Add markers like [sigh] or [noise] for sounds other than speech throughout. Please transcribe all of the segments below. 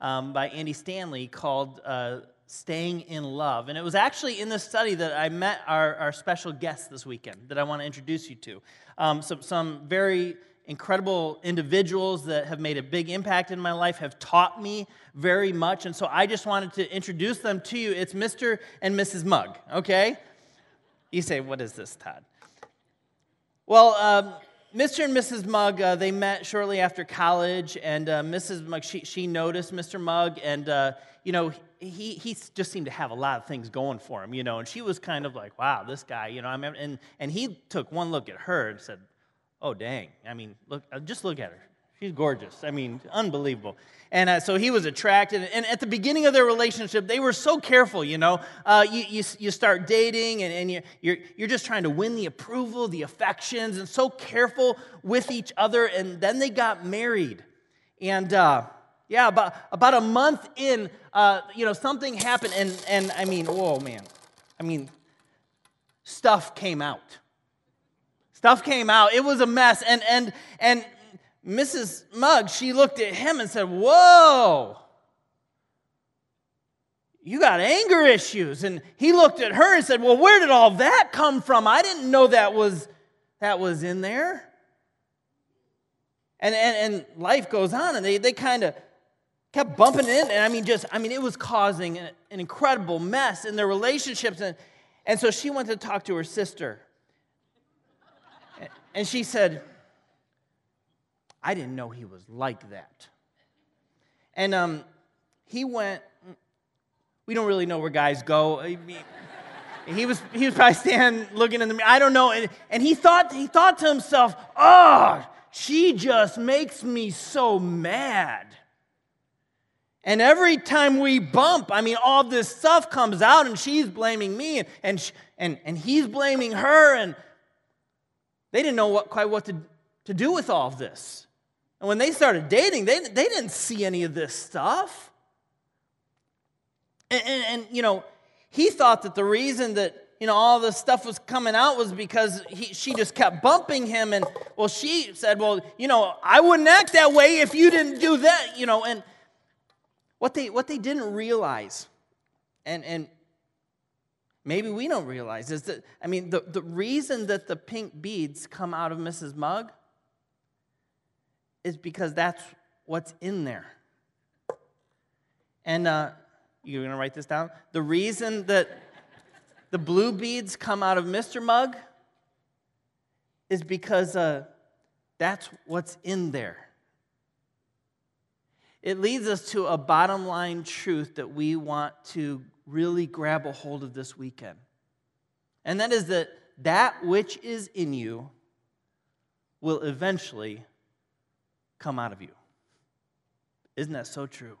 um, by Andy Stanley called uh, Staying in Love. And it was actually in this study that I met our, our special guest this weekend that I want to introduce you to. Um, some, some very incredible individuals that have made a big impact in my life, have taught me very much. And so I just wanted to introduce them to you. It's Mr. and Mrs. Mugg, okay? You say, what is this, Todd? Well, um, Mr. and Mrs. Mugg, uh, they met shortly after college, and uh, Mrs. Mugg, she, she noticed Mr. Mugg, and, uh, you know, he, he just seemed to have a lot of things going for him, you know, and she was kind of like, wow, this guy, you know, I mean, and, and he took one look at her and said, oh, dang. I mean, look, uh, just look at her. She's gorgeous. I mean, unbelievable. And uh, so he was attracted. And at the beginning of their relationship, they were so careful, you know. Uh, you, you, you, start dating and, and you, you're, you're just trying to win the approval, the affections, and so careful with each other. And then they got married. And uh, yeah, about, about a month in, uh, you know, something happened. And, and I mean, whoa, man. I mean, stuff came out. Stuff came out. It was a mess. And, and, and Mrs. Mugg, she looked at him and said, Whoa, you got anger issues. And he looked at her and said, Well, where did all that come from? I didn't know that was, that was in there. And, and, and life goes on, and they, they kind of kept bumping in. And I mean, just, I mean, it was causing an, an incredible mess in their relationships. And, and so she went to talk to her sister. And she said, I didn't know he was like that. And um, he went, we don't really know where guys go. He was, he was probably standing looking in the mirror. I don't know. And, and he, thought, he thought to himself, oh, she just makes me so mad. And every time we bump, I mean, all this stuff comes out, and she's blaming me, and, and, and, and he's blaming her. And they didn't know what, quite what to, to do with all of this. And when they started dating, they, they didn't see any of this stuff. And, and, and, you know, he thought that the reason that, you know, all this stuff was coming out was because he, she just kept bumping him. And, well, she said, well, you know, I wouldn't act that way if you didn't do that, you know. And what they, what they didn't realize, and, and maybe we don't realize is that, I mean, the, the reason that the pink beads come out of Mrs. Mugg is because that's what's in there. And uh, you're going to write this down? The reason that the blue beads come out of Mr. Mugg is because uh, that's what's in there. It leads us to a bottom line truth that we want to really grab a hold of this weekend. And that is that that which is in you will eventually come out of you. Isn't that so true?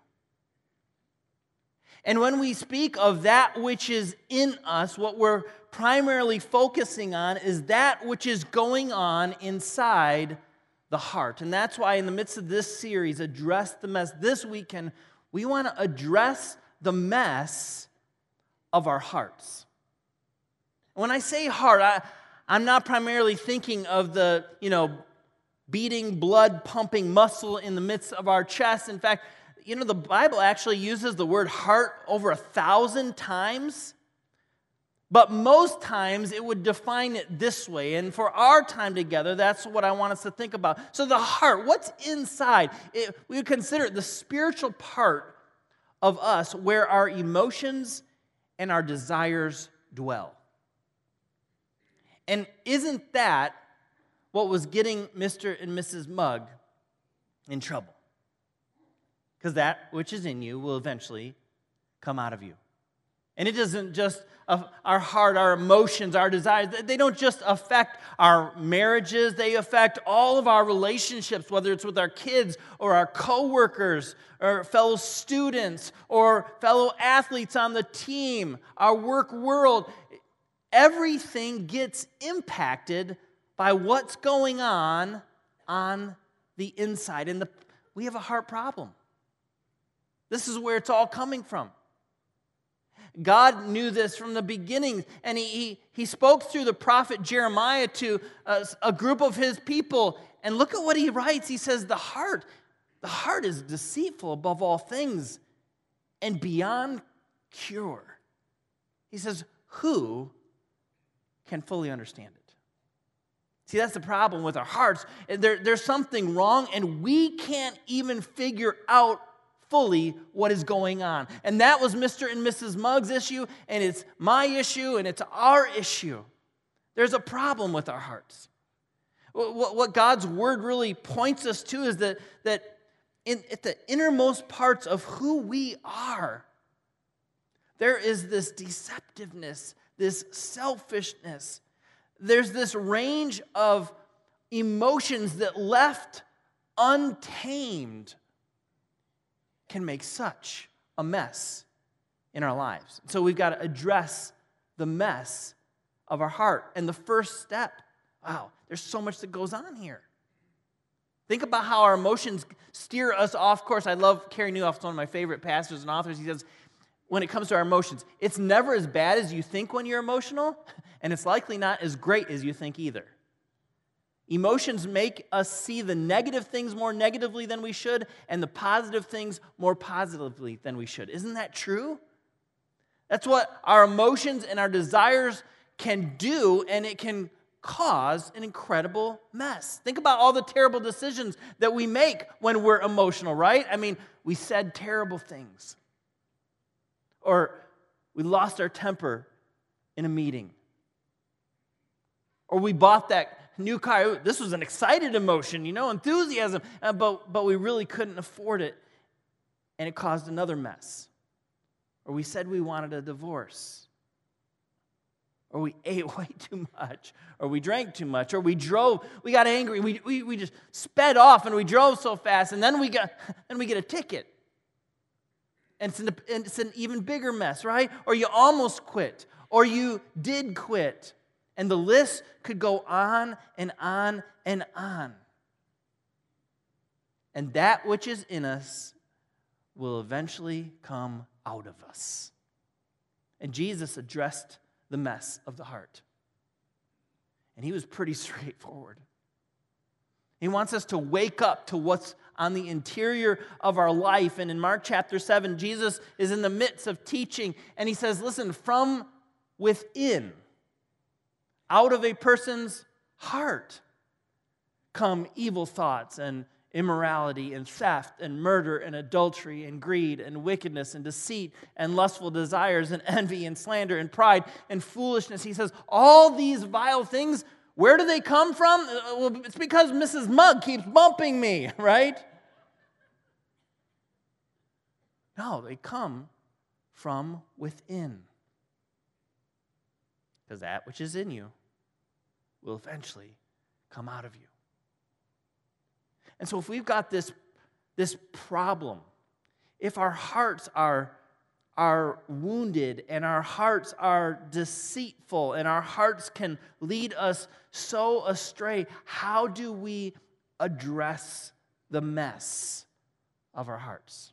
And when we speak of that which is in us, what we're primarily focusing on is that which is going on inside the heart. And that's why, in the midst of this series, Address the Mess, this weekend, we want to address the mess of our hearts. When I say heart, I, I'm not primarily thinking of the, you know, beating, blood pumping muscle in the midst of our chest. In fact, you know, the Bible actually uses the word heart over a thousand times. But most times it would define it this way. And for our time together, that's what I want us to think about. So, the heart, what's inside? It, we would consider it the spiritual part of us where our emotions and our desires dwell. And isn't that what was getting Mr. and Mrs. Mugg in trouble? Because that which is in you will eventually come out of you. And it doesn't just our heart, our emotions, our desires, they don't just affect our marriages, they affect all of our relationships, whether it's with our kids or our coworkers or fellow students or fellow athletes on the team, our work world. Everything gets impacted by what's going on on the inside. And the, we have a heart problem. This is where it's all coming from. God knew this from the beginning, and he, he, he spoke through the prophet Jeremiah to uh, a, a group of his people. And look at what he writes. He says, The heart, the heart is deceitful above all things and beyond cure. He says, Who can fully understand it? See, that's the problem with our hearts. There, there's something wrong, and we can't even figure out fully what is going on. And that was Mr. and Mrs. Muggs' issue, and it's my issue, and it's our issue. There's a problem with our hearts. What God's word really points us to is that, that in, at the innermost parts of who we are, there is this deceptiveness, this selfishness. There's this range of emotions that left untamed can make such a mess in our lives. So we've got to address the mess of our heart. And the first step, wow, there's so much that goes on here. Think about how our emotions steer us off course. I love Carey Nieuwhof, one of my favorite pastors and authors. He says, when it comes to our emotions, it's never as bad as you think when you're emotional, [laughs] and it's likely not as great as you think either. Emotions make us see the negative things more negatively than we should, and the positive things more positively than we should. Isn't that true? That's what our emotions and our desires can do, and it can cause an incredible mess. Think about all the terrible decisions that we make when we're emotional, right? I mean, we said terrible things, or we lost our temper in a meeting, or we bought that new car. This was an excited emotion, you know, enthusiasm, uh, but, but we really couldn't afford it, and it caused another mess. Or we said we wanted a divorce or we [laughs] ate way too much, or we drank too much, or we drove, we got angry, we, we, we just sped off and we drove so fast, and then we got [laughs] then we get a ticket. And it's, an, and it's an even bigger mess, right? Or you almost quit, or you did quit. And the list could go on and on and on. And that which is in us will eventually come out of us. And Jesus addressed the mess of the heart. And he was pretty [laughs] straightforward. He wants us to wake up to what's on the interior of our life. And in Mark chapter 7, Jesus is in the midst of teaching, and he says, Listen, from within, out of a person's heart, come evil thoughts and immorality and theft and murder and adultery and greed and wickedness and deceit and lustful desires and [laughs] envy and slander and pride and foolishness. He says, all these vile things, where do they come from? Uh, well, it's because Mrs. Mugg keeps bumping me, [laughs] right? No, they come from within. Because that which is in you will eventually come out of you. And so, if we've got this, this problem, if our hearts are, are wounded and our hearts are deceitful and our hearts can lead us so astray, how do we address the mess of our hearts?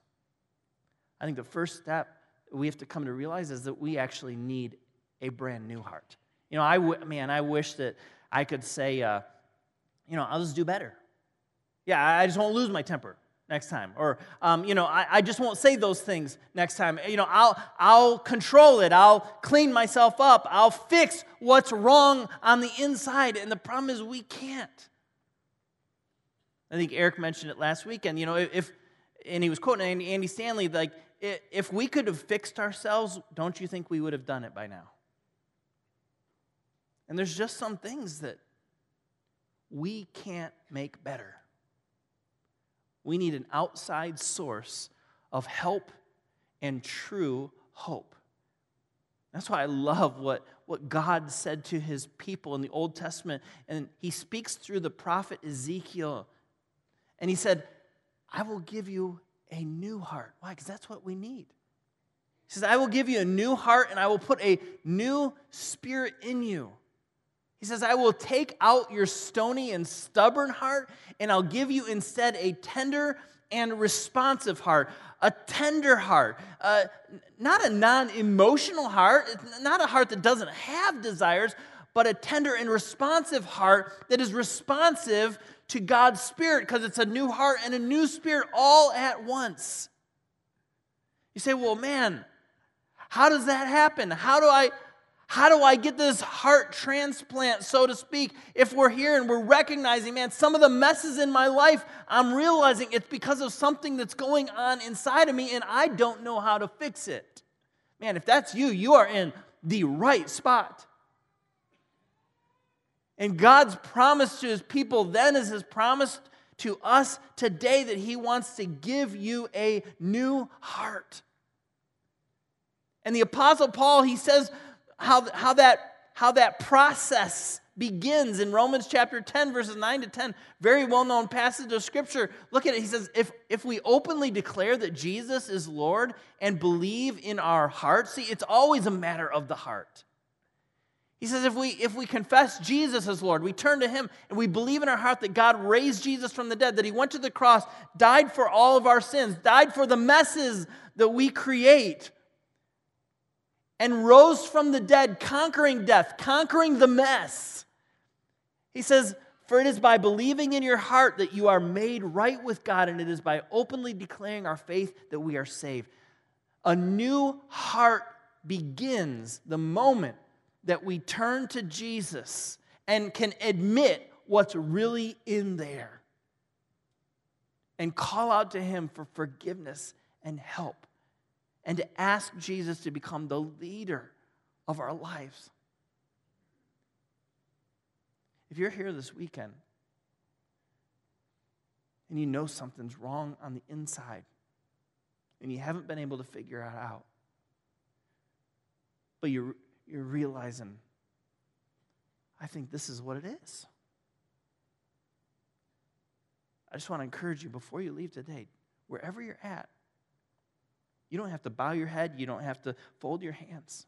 I think the first step we have to come to realize is that we actually need a brand new heart. You know, I w- man, I wish that I could say, uh, you know, I'll just do better. Yeah, I just won't lose my temper next time. Or, um, you know, I, I, just won't say those things next time. You know, I'll, I'll control it. I'll clean myself up. I'll fix what's wrong on the inside. And the problem is we can't. I think Eric mentioned it last weekend. You know, if, and he was quoting Andy, Andy Stanley, like, if we could have fixed ourselves, don't you think we would have done it by now? And there's just some things that we can't make better. We need an outside source of help and true hope. That's why I love what, what God said to his people in the Old Testament. And he speaks through the prophet Ezekiel. And he said, I will give you a new heart. Why? Because that's what we need. He says, I will give you a new heart and I will put a new spirit in you. He says, I will take out your stony and stubborn heart, and I'll give you instead a tender and responsive heart, a tender heart, uh, not a non emotional heart, not a heart that doesn't have desires, but a tender and responsive heart that is responsive to God's Spirit because it's a new heart and a new spirit all at once. You say, well, man, how does that happen? How do I how do I get this heart transplant, so to speak, if we're here and we're recognizing, man, some of the messes in my life, I'm realizing it's because of something that's going on inside of me and I don't know how to fix it? Man, if that's you, you are in the right spot. And God's promise to his people then is his promise to us today that he wants to give you a new heart. And the Apostle Paul, he says, how, how, that, how that process begins in Romans chapter 10, verses 9 to 10. Very well known passage of scripture. Look at it. He says, if, if we openly declare that Jesus is Lord and believe in our heart, see, it's always a matter of the heart. He says, if we, if we confess Jesus as Lord, we turn to Him and we believe in our heart that God raised Jesus from the dead, that He went to the cross, died for all of our sins, died for the messes that we create, and rose from the dead, conquering death, conquering the mess. He says, For it is by believing in your heart that you are made right with God, and it is by openly declaring our faith that we are saved. A new heart begins the moment that we turn to Jesus and can admit what's really in there and call out to Him for forgiveness and help and to ask Jesus to become the leader of our lives. If you're here this weekend and you know something's wrong on the inside and you haven't been able to figure it out, but you're, you're realizing, I think this is what it is. I just want to encourage you before you leave today, wherever you're at, you don't have to bow your head, you don't have to fold your hands.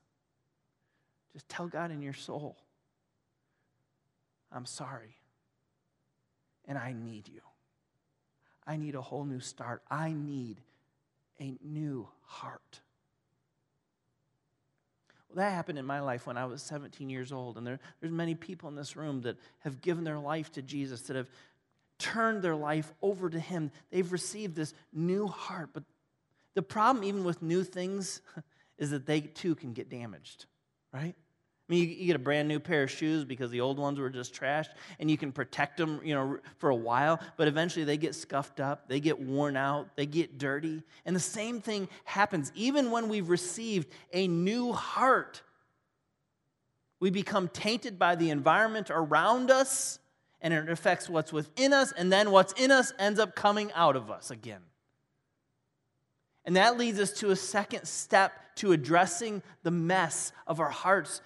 Just tell God in your soul, I'm sorry, and I need you. I need a whole new start. I need a new heart. Well, that happened in my life when I was 17 years old, and there, there's many people in this room that have given their life to Jesus, that have turned their life over to Him. They've received this new heart, but the problem, even with new things, [laughs] is that they too can get damaged, right? I mean, you, you, get a brand new pair of shoes because the old ones were just trashed, and you can protect them, you know, for a while. But eventually, they get scuffed up, they get worn out, they get dirty, and the same thing happens even when we've received a new heart. We become tainted by the environment around us, and it affects what's within us, and then what's in us ends up coming out of us again. And that leads us to a second step to addressing the mess of our hearts.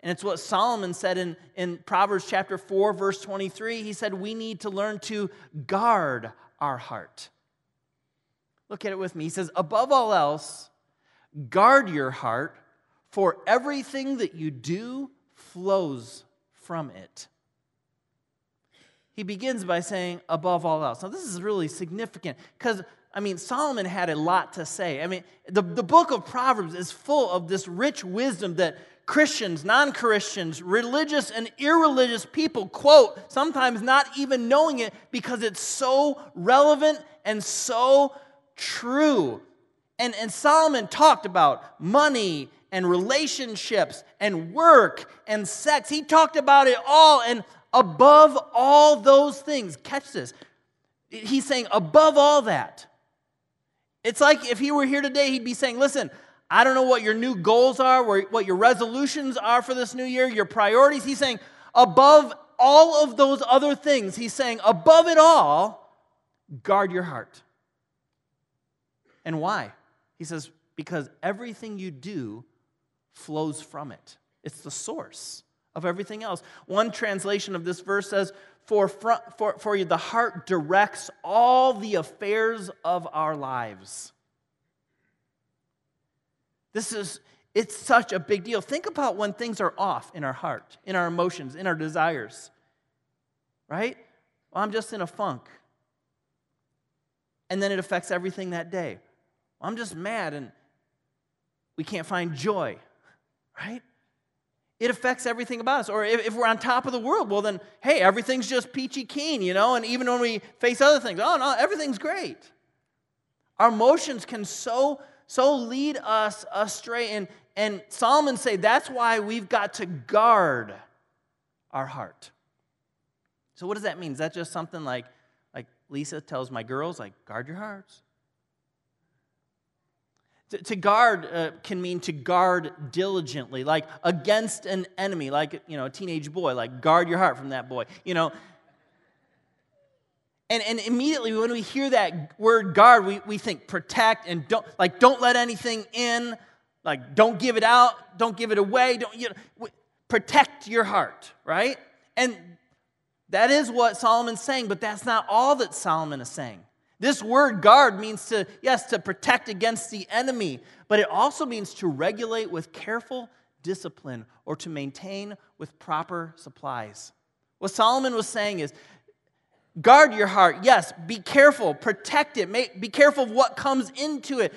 And it's what Solomon said in, in Proverbs chapter 4, verse 23. He said, We need to learn to guard our heart. Look at it with me. He says, Above all else, guard your heart, for everything that you do flows from it. He begins by saying, Above all else. Now, this is really significant because I mean, Solomon had a lot to say. I mean, the, the book of Proverbs is full of this rich wisdom that Christians, non Christians, religious and irreligious people quote, sometimes not even knowing it because it's so relevant and so true. And, and Solomon talked about money and relationships and work and sex. He talked about it all. And above all those things, catch this, he's saying, above all that, it's like if he were here today, he'd be saying, Listen, I don't know what your new goals are, what your resolutions are for this new year, your priorities. He's saying, above all of those other things, he's saying, above it all, guard your heart. And why? He says, because everything you do flows from it, it's the source of everything else. One translation of this verse says, for, for, for you, the heart directs all the affairs of our lives. This is, it's such a big deal. Think about when things are off in our heart, in our emotions, in our desires, right? Well, I'm just in a funk. And then it affects everything that day. Well, I'm just mad and we can't find joy, right? It affects everything about us. Or if, if, we're on top of the world, well, then, hey, everything's just peachy keen, you know? And even when we face other things, oh, no, everything's great. Our emotions can so, so lead us astray. And, and Solomon say that's why we've got to guard our heart. So what does that mean? Is that just something like, like Lisa tells my girls, like, guard your hearts? To, guard uh, can mean to guard diligently, like against an enemy, like you know, a teenage boy, like guard your heart from that boy. You know, and, and immediately when we hear that word guard, we, we think protect and don't like don't let anything in, like don't give it out, don't give it away, don't you know, protect your heart, right? And that is what Solomon's saying, but that's not all that Solomon is saying. This word guard means to, yes, to protect against the enemy, but it also means to regulate with careful discipline or to maintain with proper supplies. What Solomon was saying is guard your heart. Yes, be careful, protect it, be careful of what comes into it.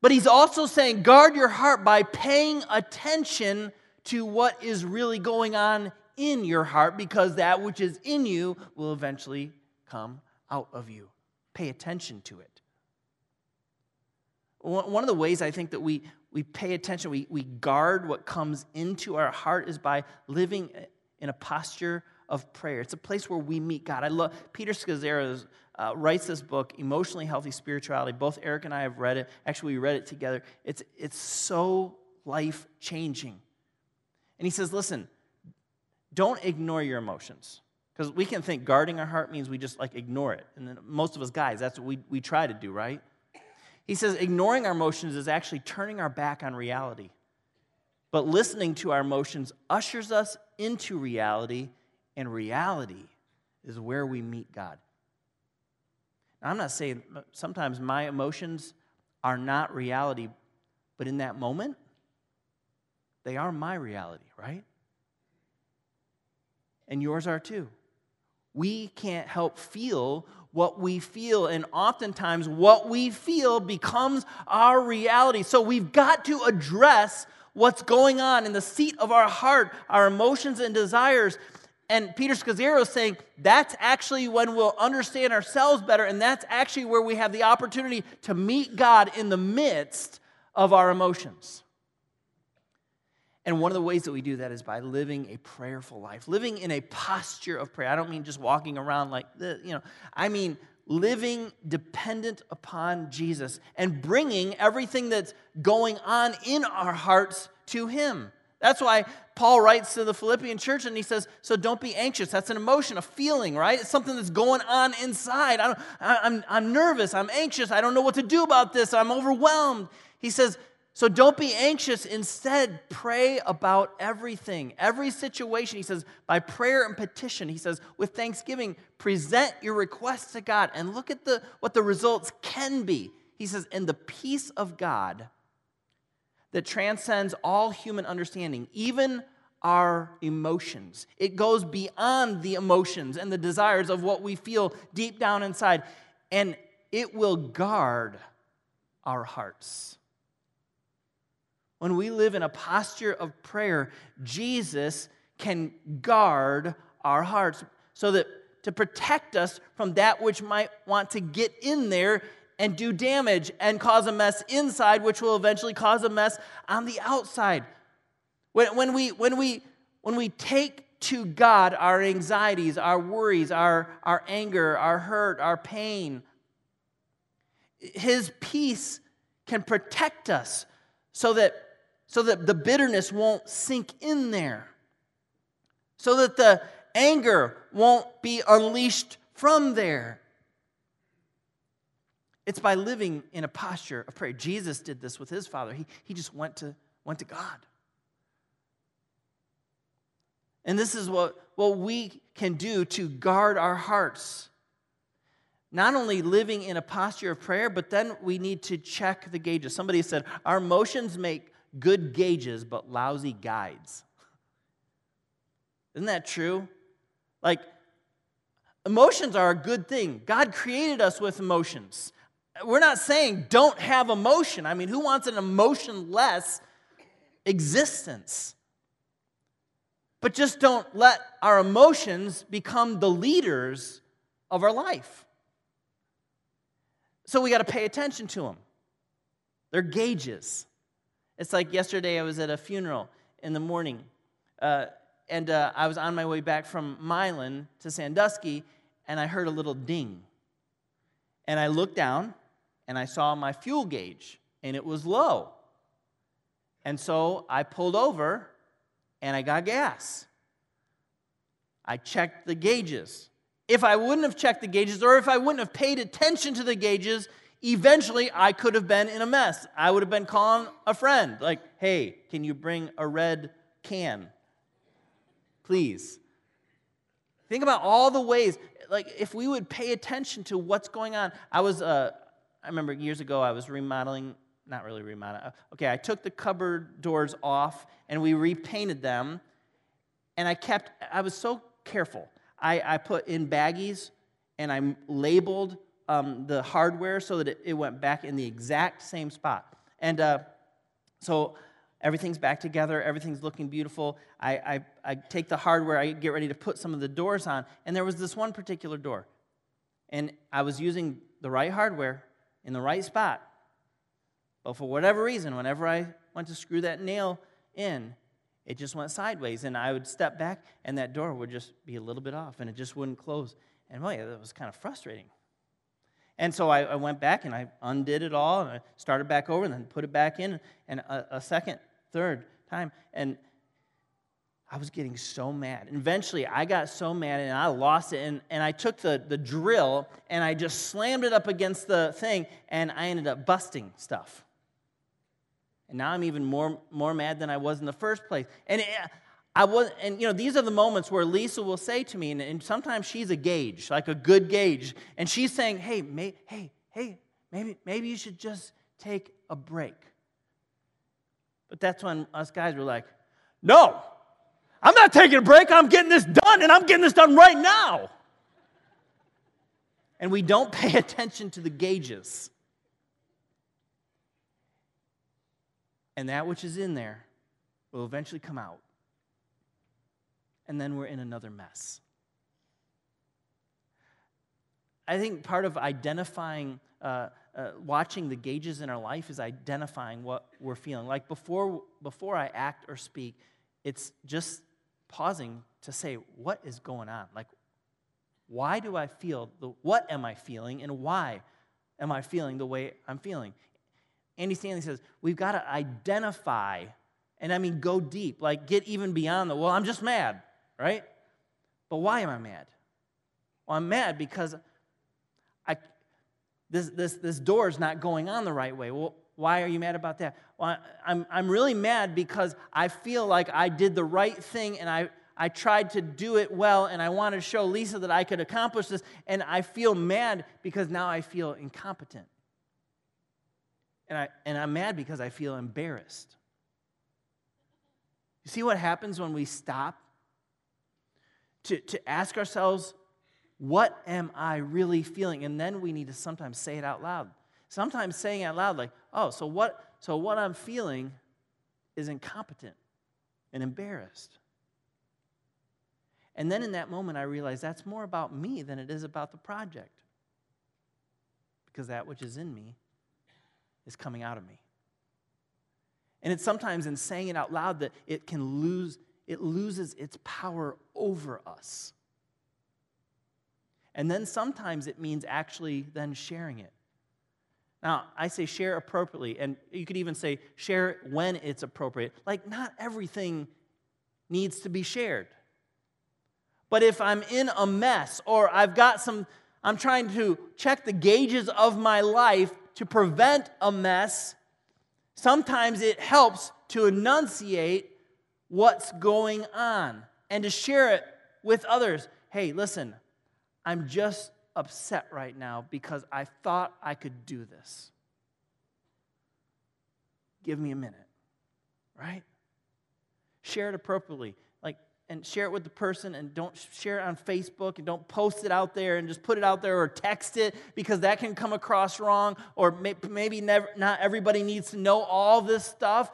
But he's also saying guard your heart by paying attention to what is really going on in your heart because that which is in you will eventually come out of you. Pay attention to it. One of the ways I think that we, we pay attention, we, we guard what comes into our heart is by living in a posture of prayer. It's a place where we meet God. I love Peter Scazzero uh, writes this book, Emotionally Healthy Spirituality. Both Eric and I have read it. Actually, we read it together. It's, it's so life changing. And he says, listen, don't ignore your emotions. Because we can think guarding our heart means we just like ignore it. And then most of us guys, that's what we, we try to do, right? He says ignoring our emotions is actually turning our back on reality. But listening to our emotions ushers us into reality, and reality is where we meet God. Now, I'm not saying sometimes my emotions are not reality, but in that moment, they are my reality, right? And yours are too we can't help feel what we feel. And oftentimes, what we feel becomes our reality. So we've got to address what's going on in the seat of our heart, our emotions and desires. And Peter Scazzero is saying that's actually when we'll understand ourselves better, and that's actually where we have the opportunity to meet God in the midst of our emotions. And one of the ways that we do that is by living a prayerful life, living in a posture of prayer. I don't mean just walking around like this, you know, I mean living dependent upon Jesus and bringing everything that's going on in our hearts to Him. That's why Paul writes to the Philippian church and he says, So don't be anxious. That's an emotion, a feeling, right? It's something that's going on inside. I am I'm, I'm nervous. I'm anxious. I don't know what to do about this. I'm overwhelmed. He says, so don't be anxious. Instead, pray about everything, every situation. He says, by prayer and petition, he says, with thanksgiving, present your requests to God and look at the, what the results can be. He says, and the peace of God that transcends all human understanding, even our emotions. It goes beyond the emotions and the desires of what we feel deep down inside, and it will guard our hearts. When we live in a posture of prayer, Jesus can guard our hearts so that to protect us from that which might want to get in there and do damage and cause a mess inside, which will eventually cause a mess on the outside. When, when, we, when, we, when we take to God our anxieties, our worries, our, our anger, our hurt, our pain, His peace can protect us so that so that the bitterness won't sink in there, so that the anger won't be unleashed from there. It's by living in a posture of prayer. Jesus did this with his Father. He, he just went to, went to God. And this is what, what we can do to guard our hearts. Not only living in a posture of prayer, but then we need to check the gauges. Somebody said, Our emotions make good gauges but lousy guides. Isn't that true? Like, emotions are a good thing. God created us with emotions. We're not saying don't have emotion. I mean, who wants an emotionless existence? but just don't let our emotions become the leaders of our life. So we got to pay attention to them. They're gauges. It's like yesterday I was at a funeral in the morning, uh, and uh, I was on my way back from Milan to Sandusky, and I heard a little ding. And I looked down, and I saw my fuel gauge, and it was low. And so I pulled over, and I got gas. I checked the gauges. If I wouldn't have checked the gauges, or if I wouldn't have paid attention to the gauges, eventually I could have been in a mess. I would have been calling a friend, like, hey, can you bring a red can? Please. Think about all the ways, like, if we would pay attention to what's going on. I was, uh, I remember years ago, I was remodeling, not really remodeling. Uh, okay, I took the cupboard doors off and we repainted them. And I kept, I was so careful. I, I put in baggies and I labeled um, the hardware so that it, it, went back in the exact same spot. And uh, so everything's back together, everything's looking beautiful. I, I, I take the hardware, I get ready to put some of the doors on, and there was this one particular door. And I was using the right hardware in the right spot. But for whatever reason, whenever I went to screw that nail in, it just went sideways. And I would step back, and that door would just be a little bit off, and it just wouldn't close. And boy, that was kind of frustrating. And so I, I, went back and I undid it all and I started back over and then put it back in and a, a second, third time. And I was getting so mad. And eventually I got so mad and I lost it. And, and I took the, the drill and I just slammed it up against the thing and I ended up busting stuff. And now I'm even more, more mad than I was in the first place. And it, I was, and you know, these are the moments where Lisa will say to me, and, and sometimes she's a gauge, like a good gauge, and she's saying, "Hey, may, hey, hey, maybe, maybe you should just take a break." But that's when us guys were like, "No, I'm not taking a break. I'm getting this done, and I'm getting this done right now." And we don't [laughs] pay attention to the gauges, and that which is in there will eventually come out and then we're in another mess. I think part of identifying, uh, uh, watching the gauges in our life is identifying what we're feeling. Like before, before I act or speak, it's just pausing to say, what is going on? Like, why do I feel, the, what am I feeling, and why am I feeling the way I'm feeling? Andy Stanley says, we've got to identify, and I mean go deep, like get even beyond the, well, I'm just mad right? But why am I mad? Well, I'm mad because I, this, this, this door is not going on the right way. Well, why are you mad about that? Well, I'm, I'm really mad because I feel like I did the right thing and I, I tried to do it well and I wanted to show Lisa that I could accomplish this, and I feel mad because now I feel incompetent. And, I, and I'm mad because I feel embarrassed. You see what happens when we stop to, to ask ourselves, what am I really feeling? And then we need to sometimes say it out loud. Sometimes saying out loud, like, oh, so what, so what I'm feeling is incompetent and embarrassed. And then in that moment, I realize that's more about me than it is about the project. Because that which is in me is coming out of me. And it's sometimes in saying it out loud that it can lose it loses its power over us. And then sometimes it means actually then sharing it. Now, I say share appropriately, and you could even say share when it's appropriate. Like, not everything needs to be shared. But if I'm in a mess or I've got some, I'm trying to check the gauges of my life to prevent a mess, sometimes it helps to enunciate what's going on and to share it with others. Hey, listen, I'm just upset right now because I thought I could do this. Give me a minute, right? Share it appropriately. And share it with the person and don't share it on Facebook and don't post it out there and just put it out there or text it because that can come across wrong or maybe never, not everybody needs to know all this stuff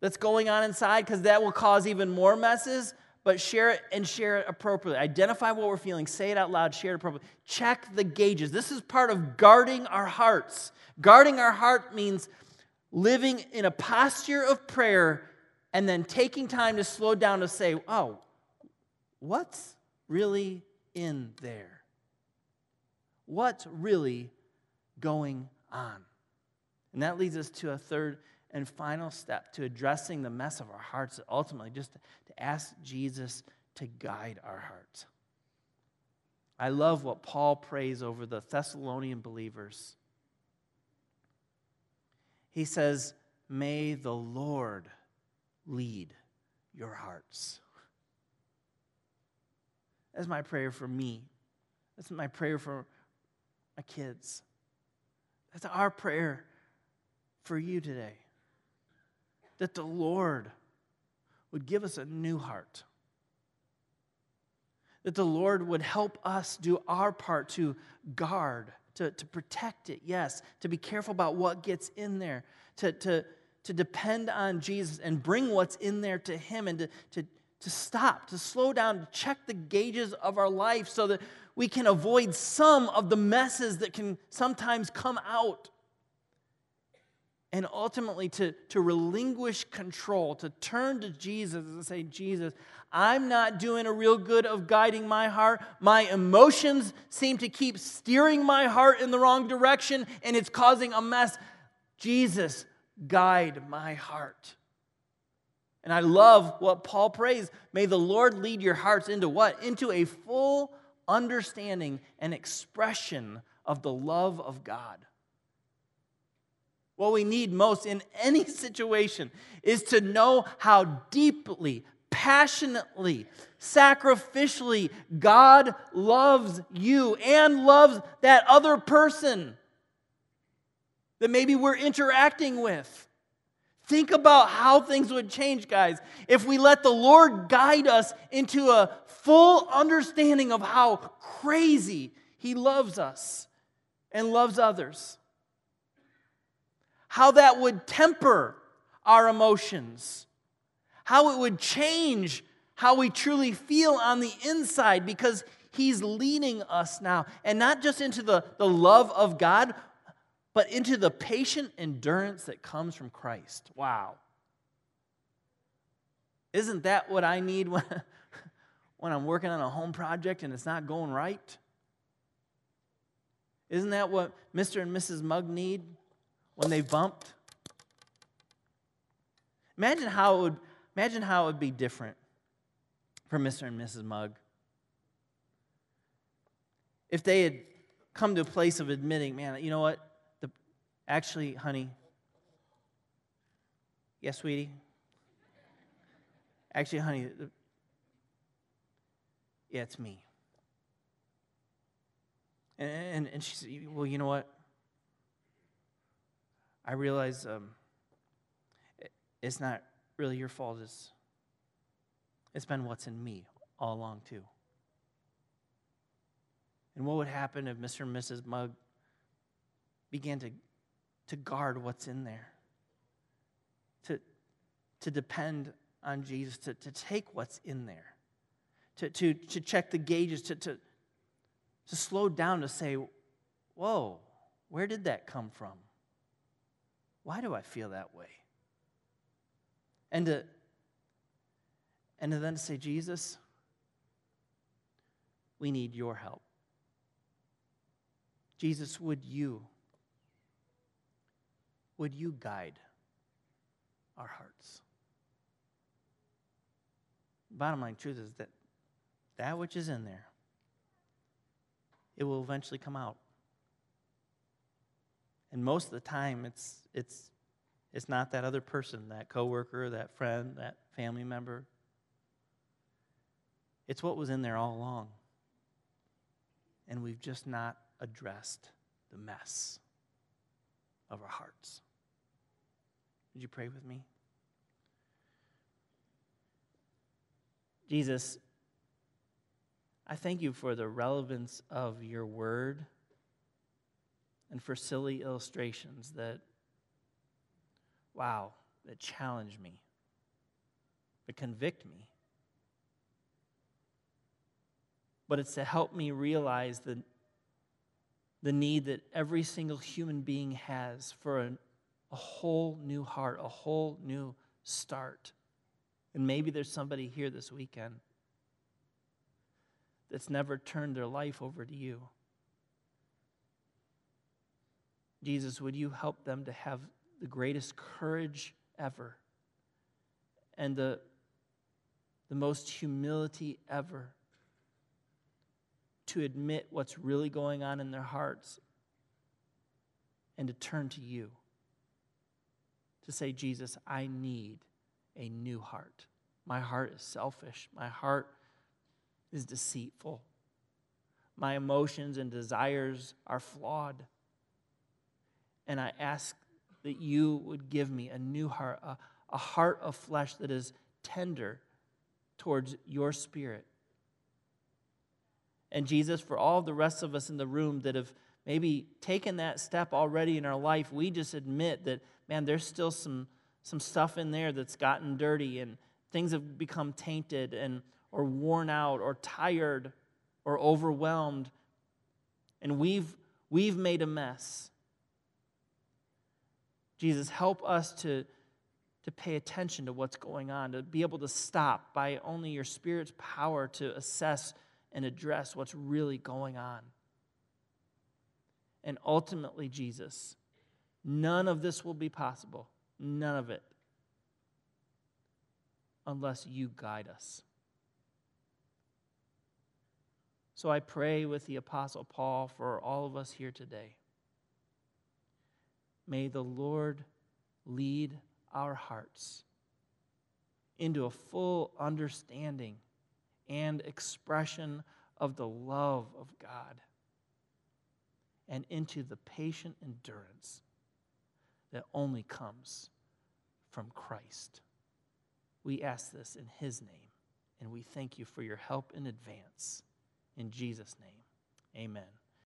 that's going on inside because that will cause even more messes. but share it and share it appropriately. Identify what we're feeling, say it out loud, share it appropriately. Check the gauges. This is part of guarding our hearts. Guarding our heart means living in a posture of prayer and then taking time to slow down to say, oh, what's really in there? What's really going on? And that leads us to a third and final step to addressing the mess of our hearts, ultimately, just to ask Jesus to guide our hearts. I love what Paul prays over the Thessalonian believers. He says, May the Lord lead your hearts. That's my prayer for me. That's my prayer for my kids. That's our prayer for you today. That the Lord would give us a new heart. That the Lord would help us do our part to guard, to, to protect it, yes, to be careful about what gets in there, to, to, to depend on Jesus and bring what's in there to Him and to, to, to stop, to slow down, to check the gauges of our life so that we can avoid some of the messes that can sometimes come out. And ultimately, to, to relinquish control, to turn to Jesus and say, Jesus, I'm not doing a real good of guiding my heart. My emotions seem to keep steering my heart in the wrong direction, and it's causing a mess. Jesus, guide my heart. And I love what Paul prays. May the Lord lead your hearts into what? Into a full understanding and expression of the love of God. What we need most in any [laughs] situation is to know how deeply, passionately, sacrificially God loves you and loves that other person that maybe we're interacting with. Think about how things would change, guys, if we let the Lord guide us into a full understanding of how crazy He loves us and loves others. How that would temper our emotions, how it would change how we truly feel on the inside because He's leading us now, and not just into the, the love of God, but into the patient endurance that comes from Christ. Wow. Isn't that what I need when, [laughs] when I'm working on a home project and it's not going right? Isn't that what Mr. and Mrs. Mugg need when they bumped? Imagine how it would, imagine how it would be different for Mr. and Mrs. Mugg if they had come to a place of admitting, man, you know what? Actually, honey, yes, sweetie. Actually, honey, yeah, it's me. And, and, and she said, Well, you know what? I realize um, it's not really your fault. It's, it's been what's in me all along, too. And what would happen if Mr. and Mrs. Mugg began to to guard what's in there, to, to depend on Jesus, to, to take what's in there, to, to, to check the gauges, to, to, to slow down, to say, Whoa, where did that come from? Why do I feel that way? And to, and to then say, Jesus, we need your help. Jesus, would you would you guide our hearts? Bottom line truth is that that which is in there, it will eventually come out. And most of the time, it's, it's, it's not that other person, that coworker, that friend, that family member. It's what was in there all along. And we've just not addressed the mess of our hearts. Would you pray with me? Jesus, I thank you for the relevance of your word and for silly illustrations that, wow, that challenge me, that convict me. but it's to help me realize the, the need that every single human being has for a, a whole new heart, a whole new start. And maybe there's somebody here this weekend that's never turned their life over to you. Jesus, would you help them to have the greatest courage ever and the, the most humility ever to admit what's really going on in their hearts and to turn to you. To say, Jesus, I need a new heart. My heart is selfish. My heart is deceitful. My emotions and desires are flawed. And I ask that you would give me a new heart, a, a heart of flesh that is tender towards your spirit. And Jesus, for all the rest of us in the room that have maybe taken that step already in our life, we just admit that, man, there's still some, some stuff in there that's gotten dirty and things have become tainted and or worn out or tired or overwhelmed. And we've, we've made a mess. Jesus, help us to, to pay attention to what's going on, to be able to stop by only your Spirit's power to assess and address what's really going on. And ultimately, Jesus, none of this will be possible. None of it. Unless you guide us. So I pray with the Apostle Paul for all of us here today. May the Lord lead our hearts into a full understanding and expression of the love of God and into the patient endurance that only comes from Christ. We ask this in His name, and we thank you for your help in advance. In Jesus' name, amen.